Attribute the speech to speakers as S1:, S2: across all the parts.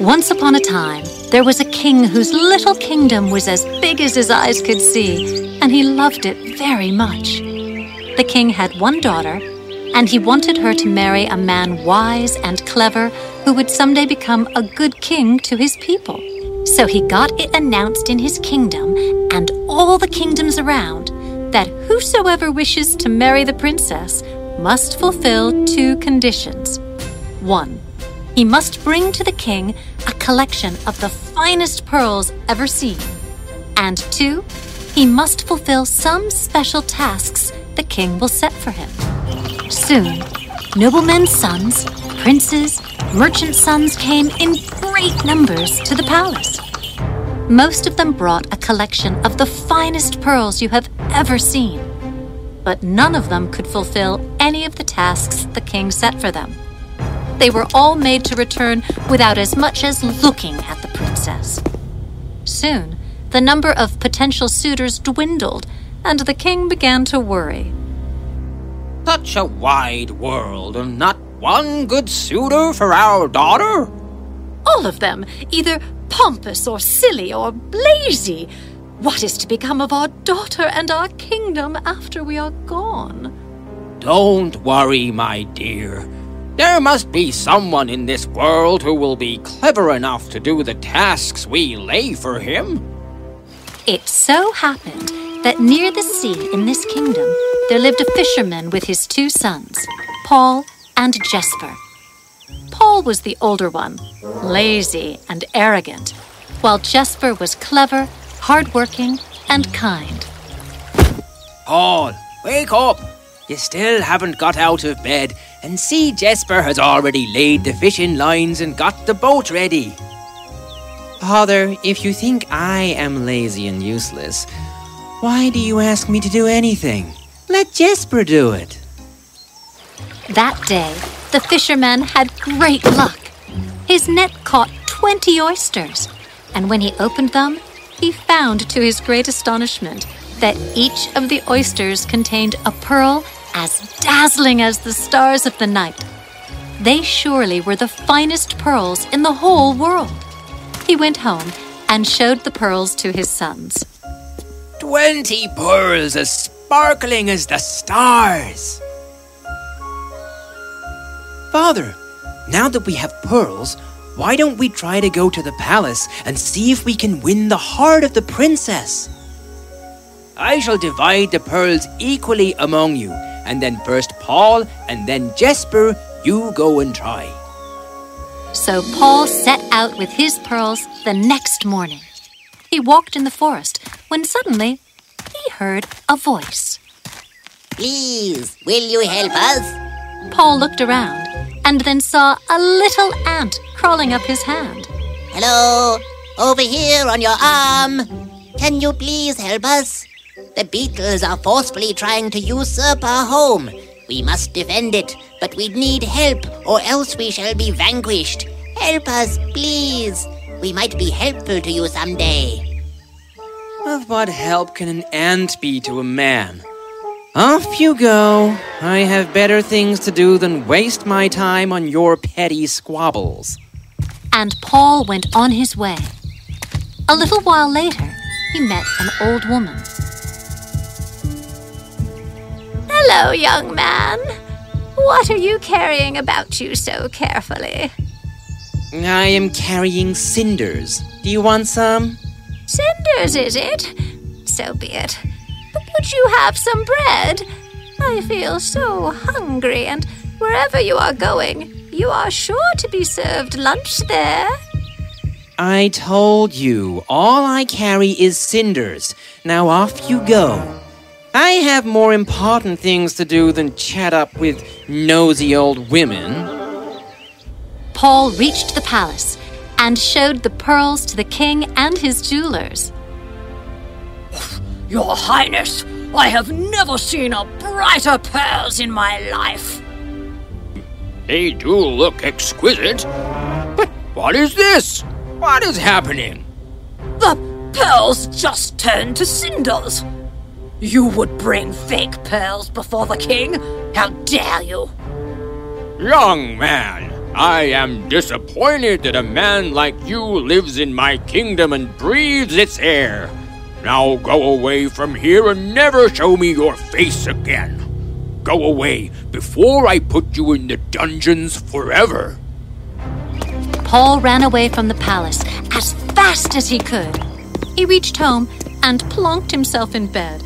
S1: Once upon a time, there was a king whose little kingdom was as big as his eyes could see, and he loved it very much. The king had one daughter, and he wanted her to marry a man wise and clever who would someday become a good king to his people. So he got it announced in his kingdom and all the kingdoms around that whosoever wishes to marry the princess must fulfill two conditions. One, he must bring to the king a collection of the finest pearls ever seen. And two, he must fulfill some special tasks the king will set for him. Soon, noblemen's sons, princes, merchant sons came in great numbers to the palace. Most of them brought a collection of the finest pearls you have ever seen. But none of them could fulfill any of the tasks the king set for them. They were all made to return without as much as looking at the princess. Soon, the number of potential suitors dwindled, and the king began to worry.
S2: Such a wide world, and not one good suitor for our daughter?
S1: All of them, either pompous or silly or lazy. What is to become of our daughter and our kingdom after we are gone?
S2: Don't worry, my dear. There must be someone in this world who will be clever enough to do the tasks we lay for him.
S1: It so happened that near the sea in this kingdom there lived a fisherman with his two sons, Paul and Jesper. Paul was the older one, lazy and arrogant, while Jesper was clever, hardworking, and kind.
S2: Paul, wake up! You still haven't got out of bed, and see Jesper has already laid the fishing lines and got the boat ready. Father, if you think I am lazy and useless, why do you ask me to do anything? Let Jesper do it.
S1: That day, the fisherman had great luck. His net caught 20 oysters, and when he opened them, he found to his great astonishment that each of the oysters contained a pearl as dazzling as the stars of the night. They surely were the finest pearls in the whole world. He went home and showed the pearls to his sons.
S2: Twenty pearls as sparkling as the stars. Father, now that we have pearls, why don't we try to go to the palace and see if we can win the heart of the princess? I shall divide the pearls equally among you, and then first Paul and then Jesper, you go and try.
S1: So Paul set out with his pearls the next morning. He walked in the forest when suddenly he heard a voice.
S3: Please, will you help us?
S1: Paul looked around and then saw a little ant crawling up his hand.
S3: Hello, over here on your arm. Can you please help us? The beetles are forcefully trying to usurp our home. We must defend it, but we need help, or else we shall be vanquished. Help us, please. We might be helpful to you someday.
S2: Of what help can an ant be to a man? Off you go. I have better things to do than waste my time on your petty squabbles.
S1: And Paul went on his way. A little while later, he met an old woman. Hello, young man. What are you carrying about you so carefully?
S2: I am carrying cinders. Do you want some?
S1: Cinders, is it? So be it. Would you have some bread? I feel so hungry, and wherever you are going, you are sure to be served lunch there.
S2: I told you, all I carry is cinders. Now off you go. I have more important things to do than chat up with nosy old women.
S1: Paul reached the palace and showed the pearls to the king and his jewelers.
S4: Your Highness, I have never seen a brighter pearls in my life.
S2: They do look exquisite. But what is this? What is happening?
S4: The pearls just turned to cinders. You would bring fake pearls before the king? How dare you!
S2: Young man, I am disappointed that a man like you lives in my kingdom and breathes its air. Now go away from here and never show me your face again. Go away before I put you in the dungeons forever.
S1: Paul ran away from the palace as fast as he could. He reached home and plonked himself in bed.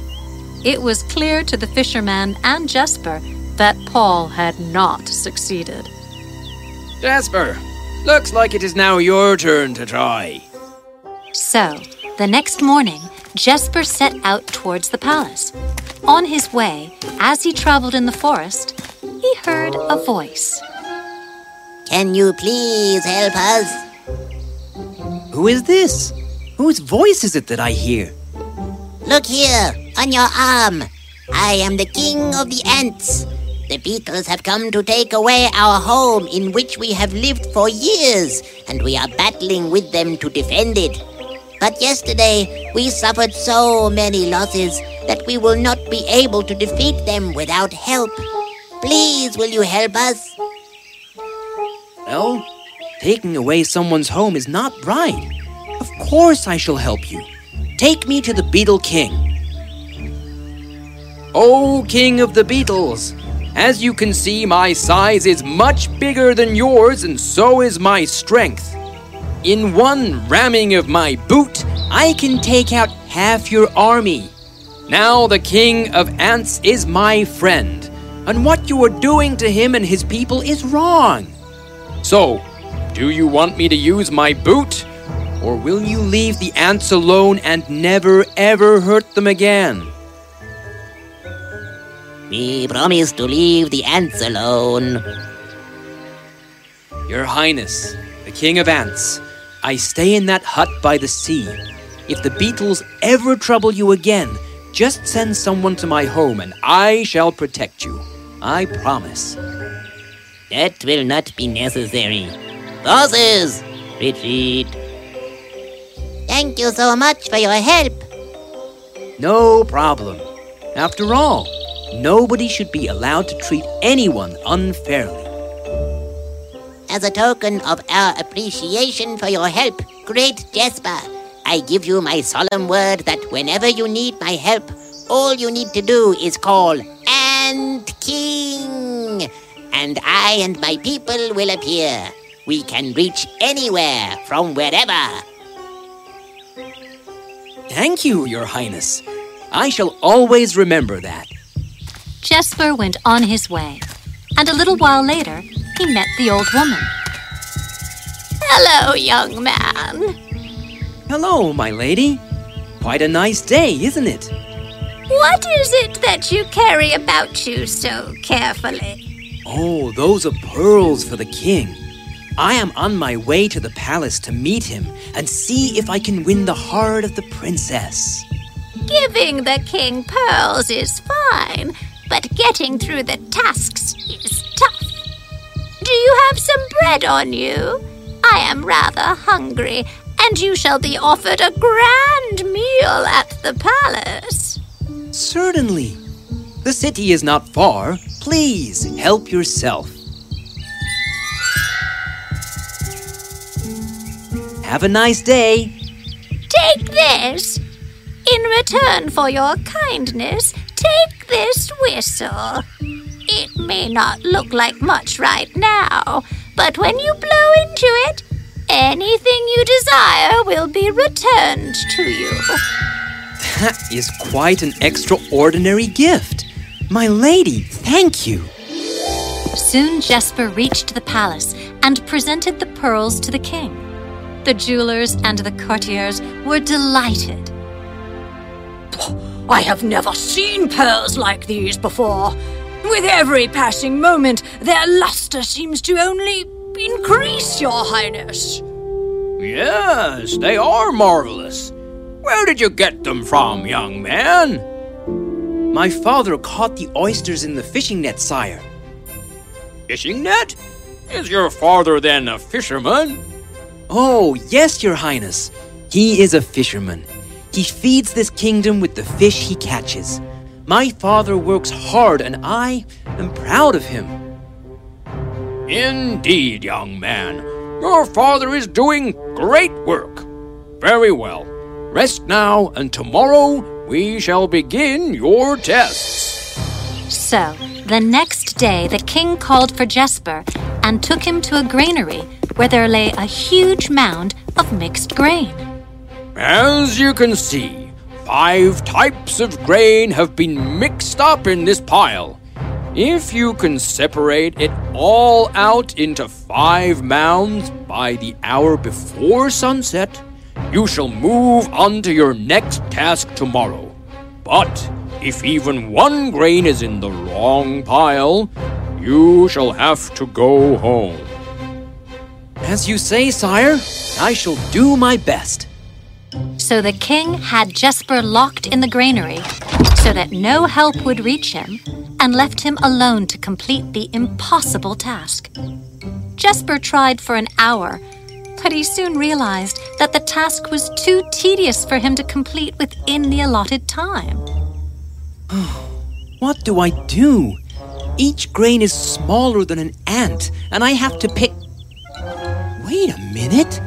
S1: It was clear to the fisherman and Jesper that Paul had not succeeded.
S2: Jesper, looks like it is now your turn to try.
S1: So, the next morning, Jesper set out towards the palace. On his way, as he traveled in the forest, he heard a voice.
S3: Can you please help us?
S2: Who is this? Whose voice is it that I hear?
S3: Look here, on your arm. I am the king of the ants. The beetles have come to take away our home in which we have lived for years, and we are battling with them to defend it. But yesterday we suffered so many losses that we will not be able to defeat them without help. Please, will you help us?
S2: Well, taking away someone's home is not right. Of course I shall help you. Take me to the Beetle King. Oh, King of the Beetles! As you can see, my size is much bigger than yours, and so is my strength. In one ramming of my boot, I can take out half your army. Now the King of Ants is my friend, and what you are doing to him and his people is wrong. So, do you want me to use my boot? Or will you leave the ants alone and never ever hurt them again?
S3: We promise to leave the ants alone.
S2: Your Highness, the King of Ants, I stay in that hut by the sea. If the beetles ever trouble you again, just send someone to my home and I shall protect you. I promise.
S3: That will not be necessary. Bosses, retreat. Thank you so much for your help.
S2: No problem. After all, nobody should be allowed to treat anyone unfairly.
S3: As a token of our appreciation for your help, great Jesper, I give you my solemn word that whenever you need my help, all you need to do is call Ant King, and I and my people will appear. We can reach anywhere from wherever.
S2: Thank you, Your Highness. I shall always remember that.
S1: Jesper went on his way, and a little while later, he met the old woman.
S4: Hello, young man.
S2: Hello, my lady. Quite a nice day, isn't it?
S4: What is it that you carry about you so carefully?
S2: Oh, those are pearls for the king. I am on my way to the palace to meet him and see if I can win the heart of the princess.
S4: Giving the king pearls is fine, but getting through the tasks is tough. Do you have some bread on you? I am rather hungry, and you shall be offered a grand meal at the palace.
S2: Certainly. The city is not far. Please help yourself. Have a nice day.
S4: Take this. In return for your kindness, take this whistle. It may not look like much right now, but when you blow into it, anything you desire will be returned to you.
S2: That is quite an extraordinary gift. My lady, thank you.
S1: Soon Jesper reached the palace and presented the pearls to the king. The jewelers and the courtiers were delighted.
S4: I have never seen pearls like these before. With every passing moment, their luster seems to only increase, Your Highness.
S2: Yes, they are marvelous. Where did you get them from, young man? My father caught the oysters in the fishing net, sire. Fishing net? Is your father then a fisherman? Oh, yes, your highness. He is a fisherman. He feeds this kingdom with the fish he catches. My father works hard, and I am proud of him.
S5: Indeed, young man. Your father is doing great work. Very well. Rest now, and tomorrow we shall begin your tests.
S1: So, the next day, the king called for Jesper and took him to a granary where there lay a huge mound of mixed grain.
S5: As you can see, five types of grain have been mixed up in this pile. If you can separate it all out into five mounds by the hour before sunset, you shall move on to your next task tomorrow. But if even one grain is in the wrong pile, you shall have to go home.
S2: As you say, sire, I shall do my best.
S1: So the king had Jesper locked in the granary so that no help would reach him and left him alone to complete the impossible task. Jesper tried for an hour, but he soon realized that the task was too tedious for him to complete within the allotted time.
S2: what do I do? Each grain is smaller than an ant, and I have to pick. Wait a minute!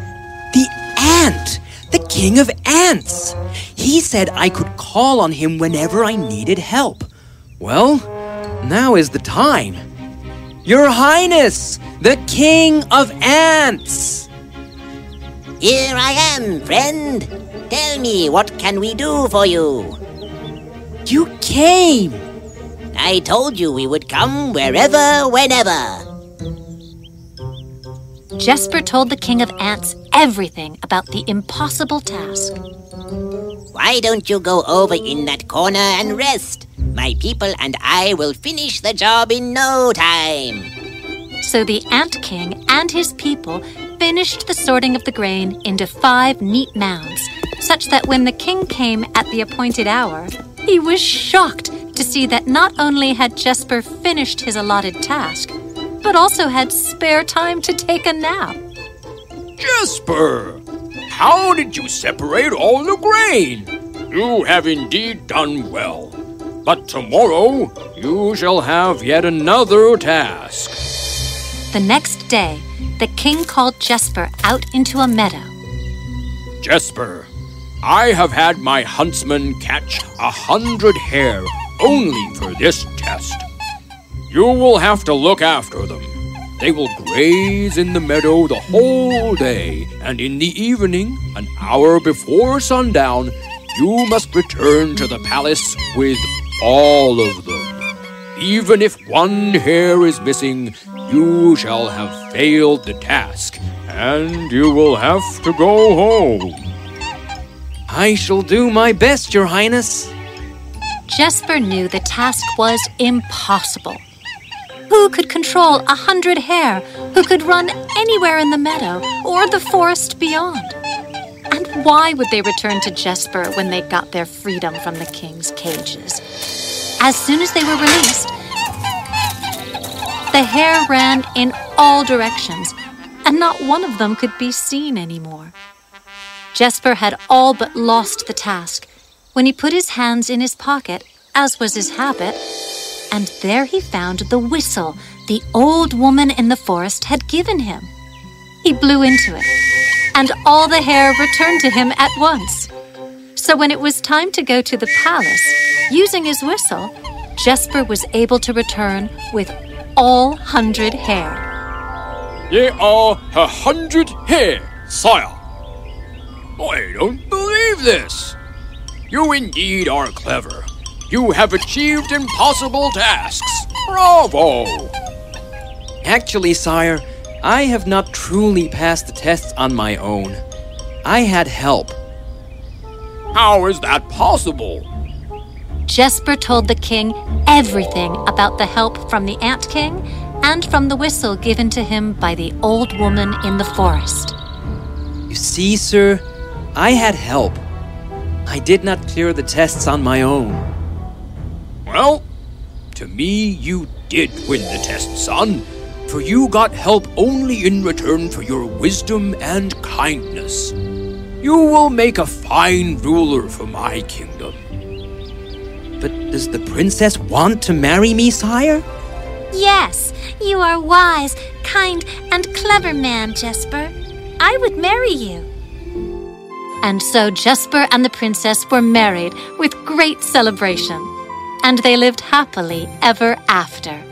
S2: The ant! The king of ants. He said I could call on him whenever I needed help. Well, now is the time. Your Highness, the king of ants.
S3: Here I am, friend. Tell me, what can we do for you?
S2: You came.
S3: I told you we would come wherever, whenever.
S1: Jesper told the King of Ants everything about the impossible task.
S3: Why don't you go over in that corner and rest? My people and I will finish the job in no time.
S1: So the Ant King and his people finished the sorting of the grain into five neat mounds, such that when the king came at the appointed hour, he was shocked to see that not only had Jesper finished his allotted task, but also had spare time to take a nap.
S5: Jesper, how did you separate all the grain? You have indeed done well. But tomorrow you shall have yet another task.
S1: The next day, the king called Jesper out into a meadow.
S5: Jesper, I have had my huntsmen catch a hundred hare only for this test. You will have to look after them. They will graze in the meadow the whole day, and in the evening, an hour before sundown, you must return to the palace with all of them. Even if one hare is missing, you shall have failed the task, and you will have to go home.
S2: I shall do my best, Your Highness.
S1: Jesper knew the task was impossible. Who could control a hundred hare who could run anywhere in the meadow or the forest beyond? And why would they return to Jesper when they got their freedom from the king's cages? As soon as they were released, the hare ran in all directions, and not one of them could be seen anymore. Jesper had all but lost the task when he put his hands in his pocket, as was his habit, and there he found the whistle the old woman in the forest had given him. He blew into it, and all the hare returned to him at once. So when it was time to go to the palace, using his whistle, Jesper was able to return with all hundred hare.
S5: They are a hundred hare, sire. I don't believe this. You indeed are clever. You have achieved impossible tasks. Bravo!
S2: Actually, sire, I have not truly passed the tests on my own. I had help.
S5: How is that possible?
S1: Jesper told the king everything about the help from the Ant King and from the whistle given to him by the old woman in the forest.
S2: You see, sir, I had help. I did not clear the tests on my own.
S5: Well, to me, you did win the test, son, for you got help only in return for your wisdom and kindness. You will make a fine ruler for my kingdom.
S2: But does the princess want to marry me, sire?
S4: Yes, you are wise, kind, and clever man, Jesper. I would marry you.
S1: And so Jesper and the princess were married with great celebration, and they lived happily ever after.